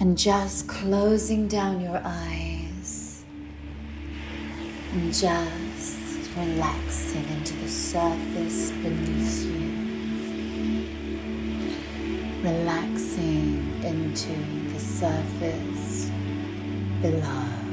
And just closing down your eyes and just relaxing into the surface beneath you. Relaxing into the surface below.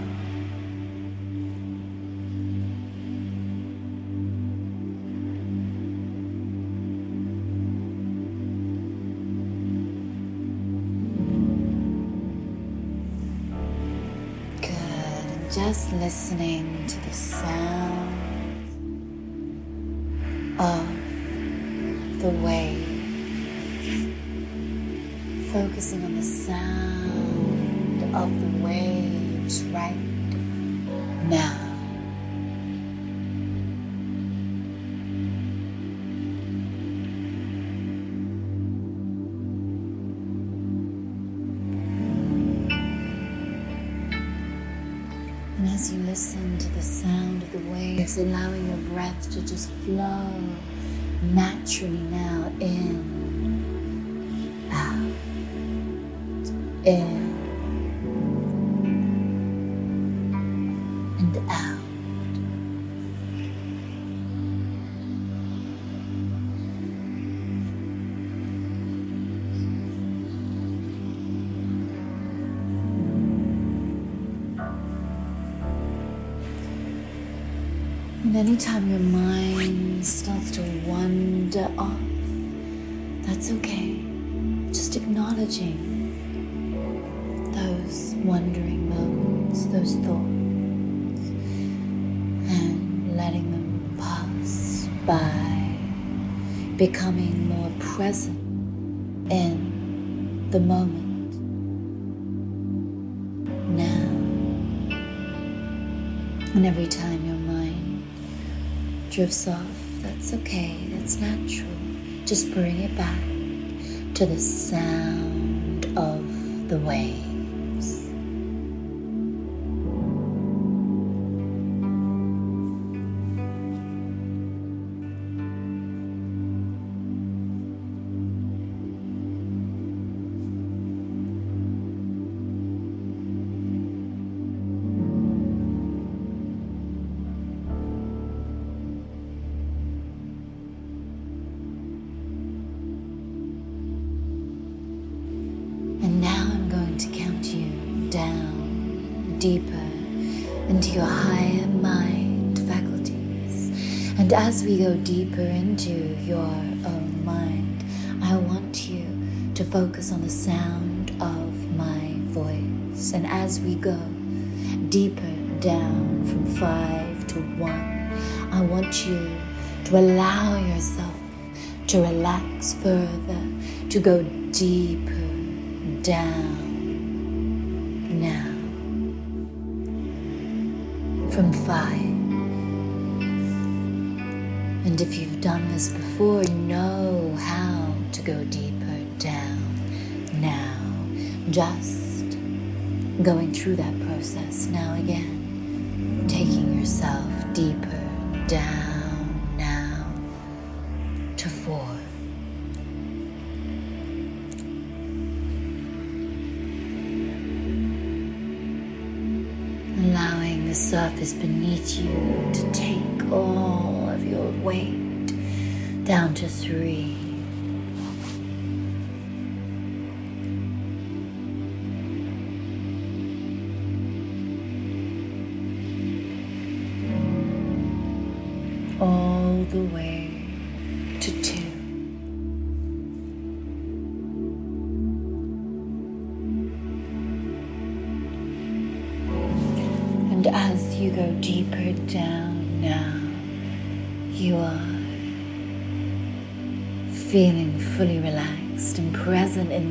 Just listening to the sound of the waves. Focusing on the sound of the waves right now. Allowing your breath to just flow naturally now in, out, in, And anytime your mind starts to wander off, that's okay. Just acknowledging those wandering moments, those thoughts, and letting them pass by, becoming more present in the moment now. And every time drifts off, that's okay, that's natural. Just bring it back to the sound of the waves. As we go deeper into your own mind, I want you to focus on the sound of my voice. And as we go deeper down from five to one, I want you to allow yourself to relax further, to go deeper down now from five. And if you've done this before, you know how to go deeper down now. Just going through that process now again, taking yourself deeper down now to four. allowing the surface beneath you to take all weight down to three.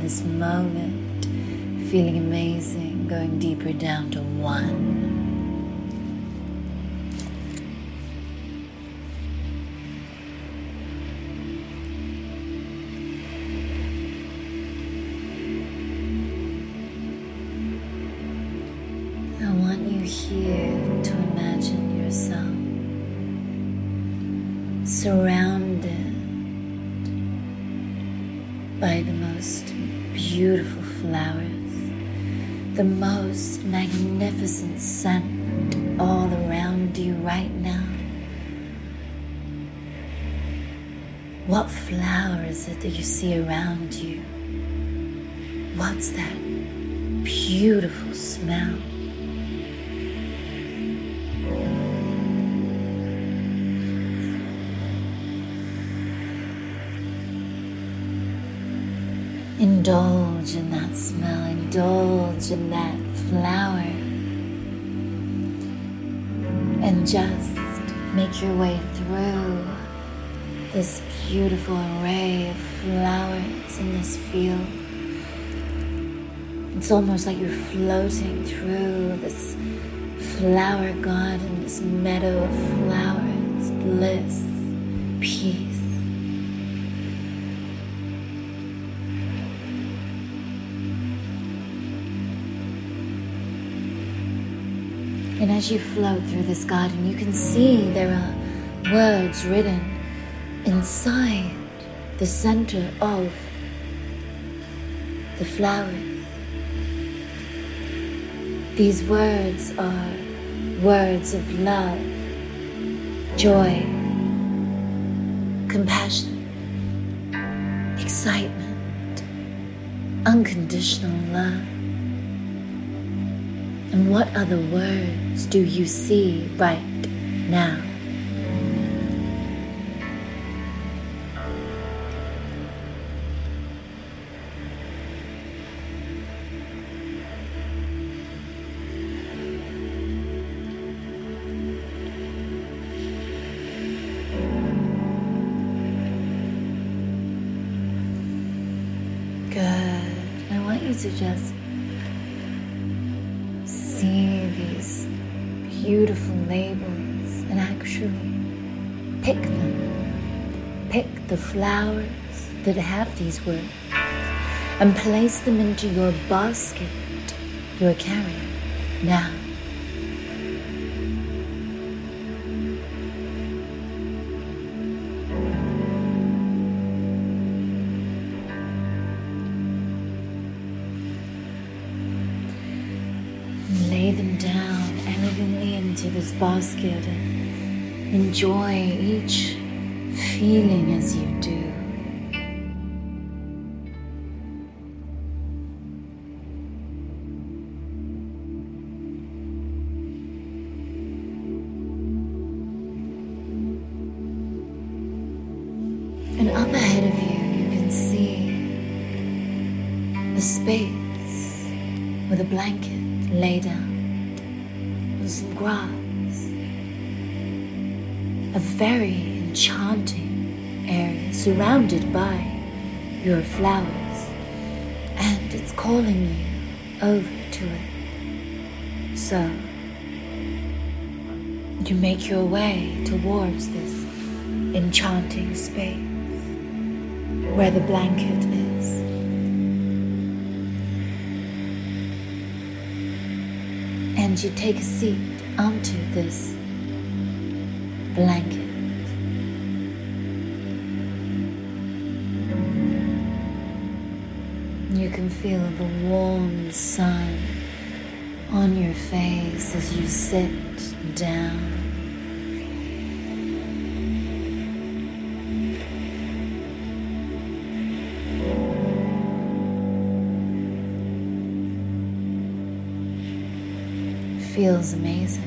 This moment, feeling amazing, going deeper down to one. I want you here to imagine yourself surrounded What flower is it that you see around you? What's that beautiful smell? Indulge in that smell, indulge in that flower, and just make your way through this beautiful array of flowers in this field. It's almost like you're floating through this flower garden, this meadow of flowers, bliss, peace. And as you float through this garden, you can see there are words written inside the center of the flower. These words are words of love, joy, compassion, excitement, unconditional love. And what other words do you see right now? Beautiful labels and actually pick them. Pick the flowers that have these words and place them into your basket you're carrying now. Basket and enjoy each feeling as you do. And up ahead of you, you can see a space with a blanket laid out on some grass. A very enchanting area surrounded by your flowers, and it's calling you over to it. So, you make your way towards this enchanting space where the blanket is. And you take a seat onto this blanket. You can feel the warm sun on your face as you sit down. feels amazing.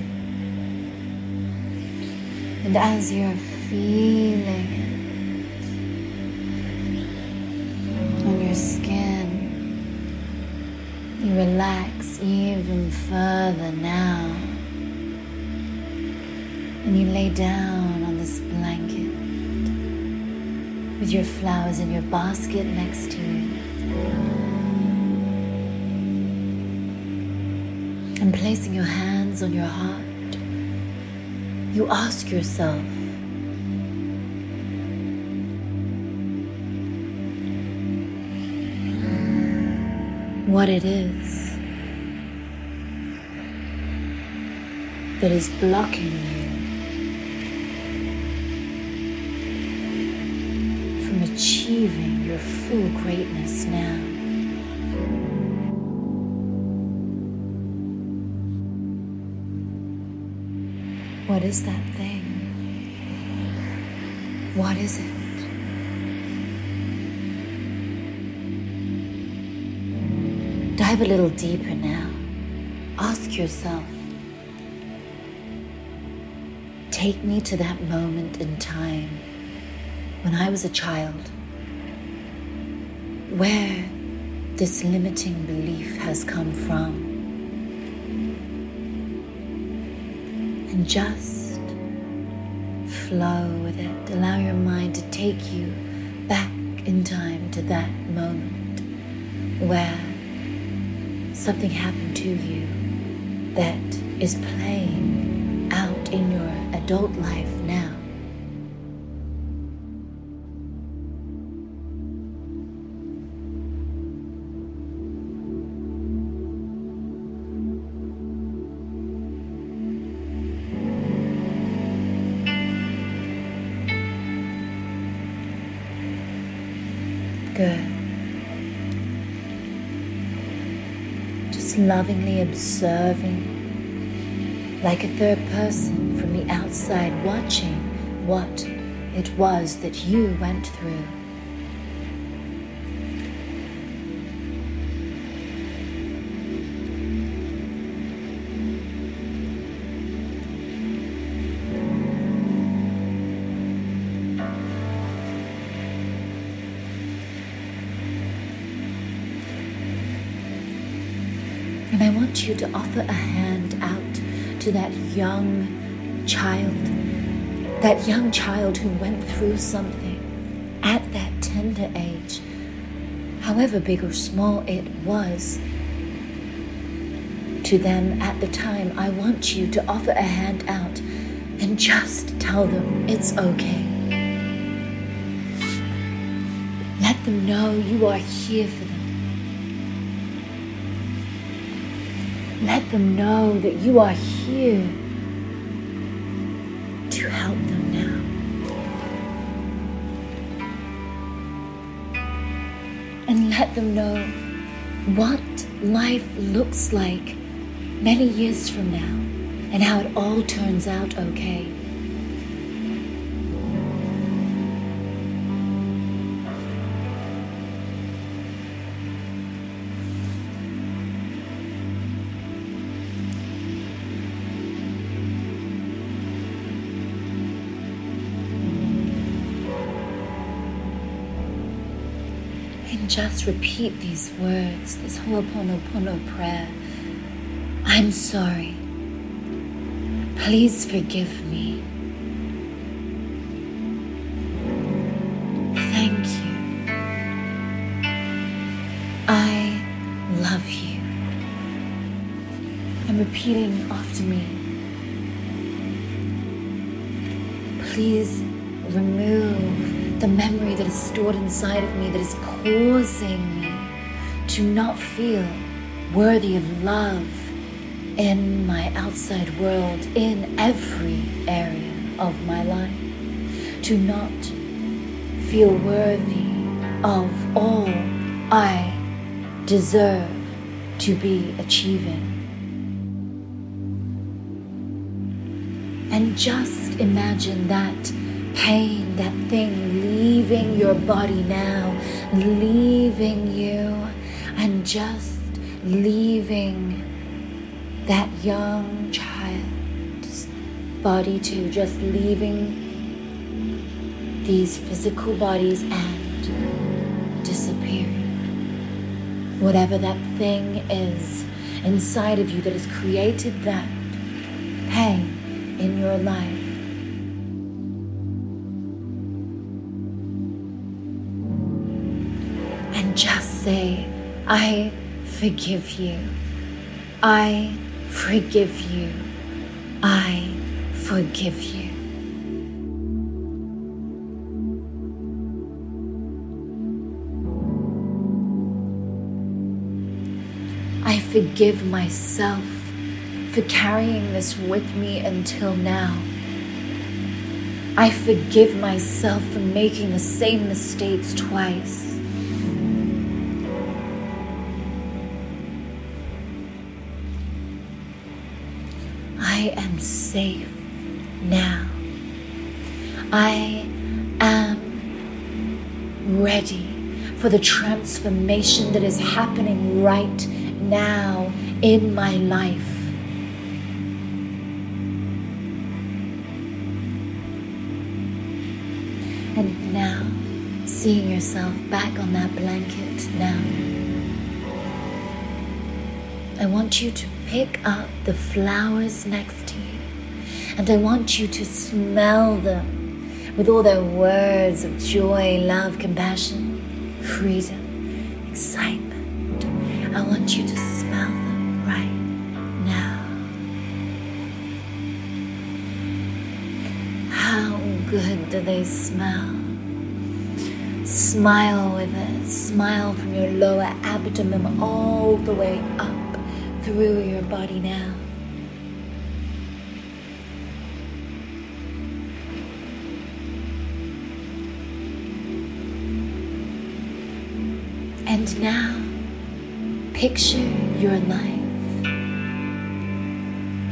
And as you're feeling it on your skin, you relax even further now. And you lay down on this blanket with your flowers in your basket next to you. And placing your hands on your heart, you ask yourself, what it is that is blocking you from achieving your full greatness now. What is that thing? What is it? Dive a little deeper now. Ask yourself Take me to that moment in time when I was a child where this limiting belief has come from. Just flow with it. Allow your mind to take you back in time to that moment where something happened to you that is playing out in your adult life Good. Just lovingly observing, like a third person from the outside, watching what it was that you went through. And I want you to offer a hand out to that young child, that young child who went through something at that tender age, however big or small it was. To them at the time, I want you to offer a hand out and just tell them it's okay. Let them know you are here for them. Let them know that you are here to help them now. And let them know what life looks like many years from now and how it all turns out okay. Just repeat these words, this Ho'oponopono prayer. I'm sorry. Please forgive me. Thank you. I love you. I'm repeating after me. Please remove the memory that is stored inside of me that is causing me to not feel worthy of love in my outside world, in every area of my life, to not feel worthy of all I deserve to be achieving. And just imagine that pain, that thing leaving your body now, leaving you, and just leaving that young child's body too, just leaving these physical bodies and disappearing. Whatever that thing is inside of you that has created that pain in your life. I forgive you. I forgive you. I forgive you. I forgive myself for carrying this with me until now. I forgive myself for making the same mistakes twice. I am safe now. I am ready for the transformation that is happening right now in my life. And now, seeing yourself back on that blanket now, I want you to pick up the flowers next to you and I want you to smell them with all their words of joy, love, compassion, freedom, excitement. I want you to smell them right now. How good do they smell? Smile with it. Smile from your lower abdomen all the way up through your body now. And now, picture your life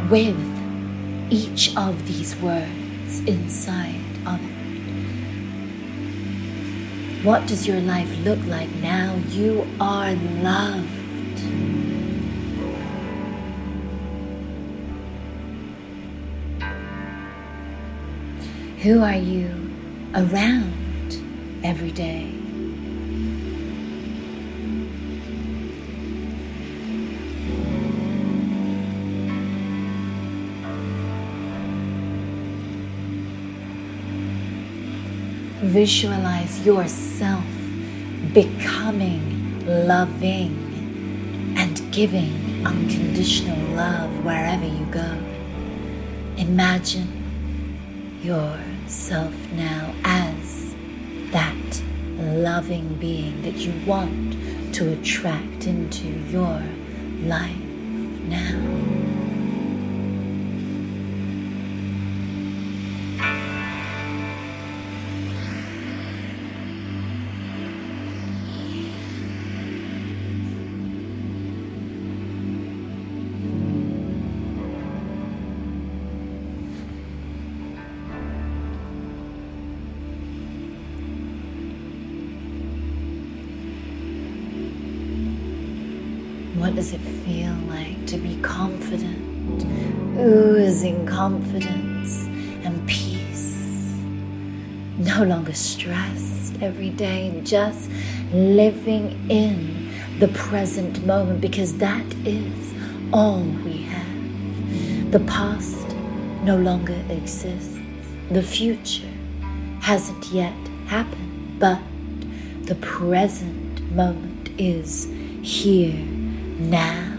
with each of these words inside of it. What does your life look like now? You are loved. Who are you around every day? Visualize yourself becoming loving and giving unconditional love wherever you go. Imagine yourself now as that loving being that you want to attract into your life does it feel like to be confident, oozing confidence and peace? No longer stressed every day, just living in the present moment because that is all we have. The past no longer exists, the future hasn't yet happened, but the present moment is here now.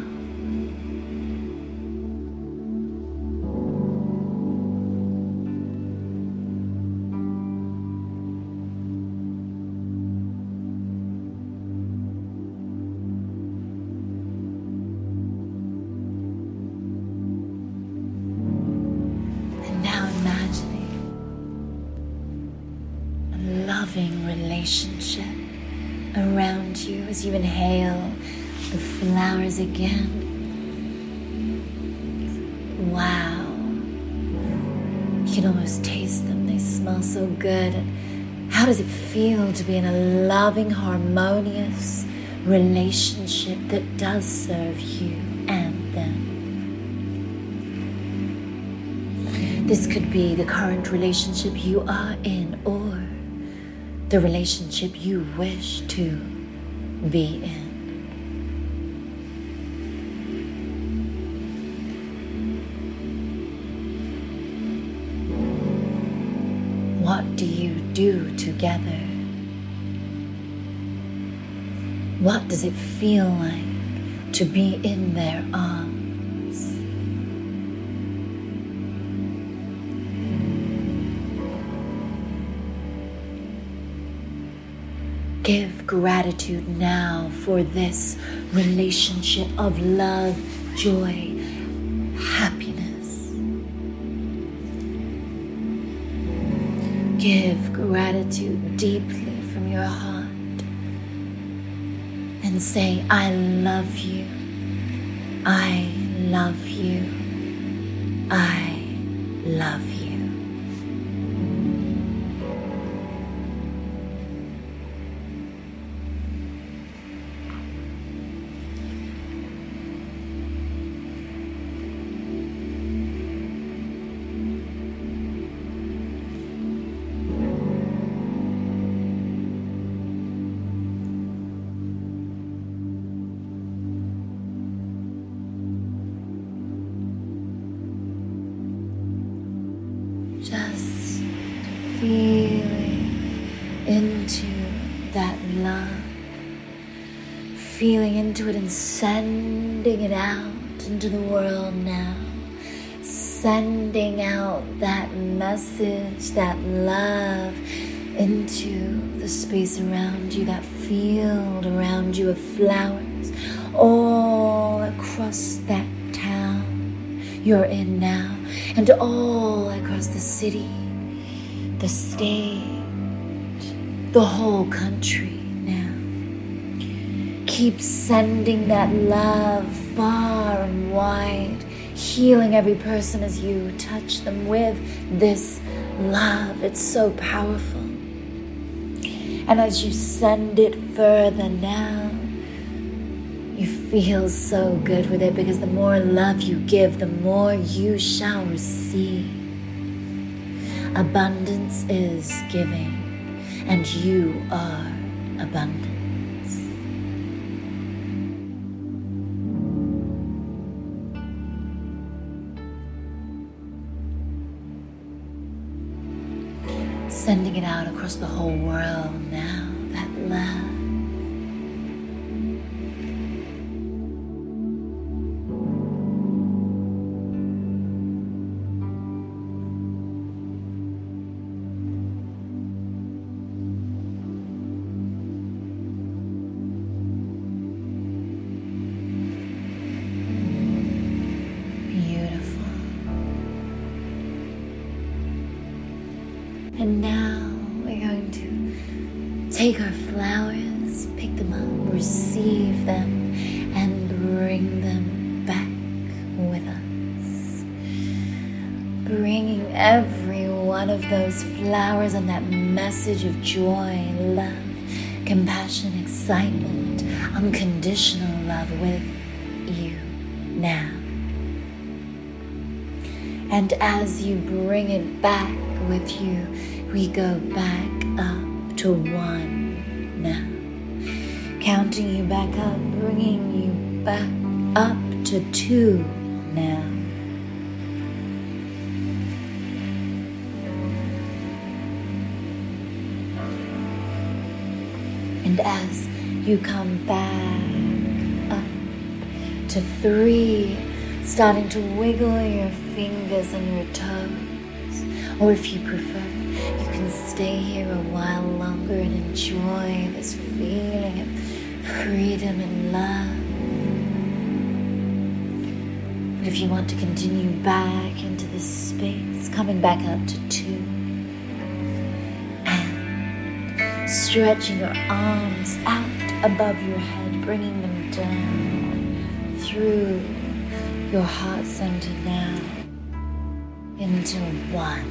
Again. Wow. You can almost taste them, they smell so good. How does it feel to be in a loving, harmonious relationship that does serve you and them? This could be the current relationship you are in or the relationship you wish to be in. Do together? What does it feel like to be in their arms? Give gratitude now for this relationship of love, joy, Give gratitude deeply from your heart and say, I love you. I love you. I love you. Feeling into it and sending it out into the world now. Sending out that message, that love into the space around you, that field around you of flowers, all across that town you're in now, and all across the city, the state, the whole country keep sending that love far and wide, healing every person as you touch them with this love. It's so powerful. And as you send it further now, you feel so good with it because the more love you give, the more you shall receive. Abundance is giving, and you are abundant. Sending it out across the whole world now, that love. Those flowers and that message of joy, love, compassion, excitement, unconditional love with you now. And as you bring it back with you, we go back up to one now. Counting you back up, bringing you back up to two now. And as you come back up to three, starting to wiggle your fingers and your toes, or if you prefer, you can stay here a while longer and enjoy this feeling of freedom and love. But if you want to continue back into this space, coming back up to two, stretching your arms out above your head, bringing them down through your heart center now into one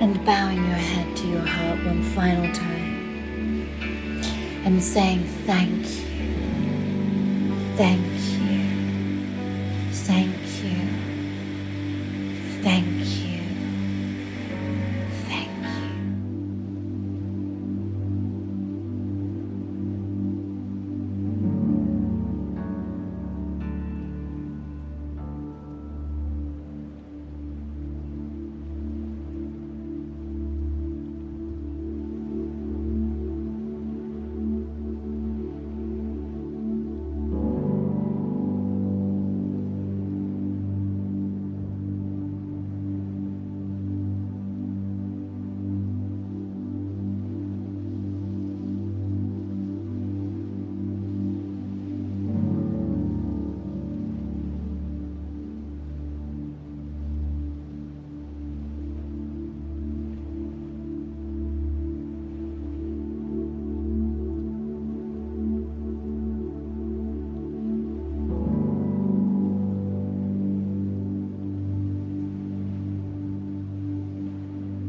and bowing your head to your heart one final time and saying thank you, thank.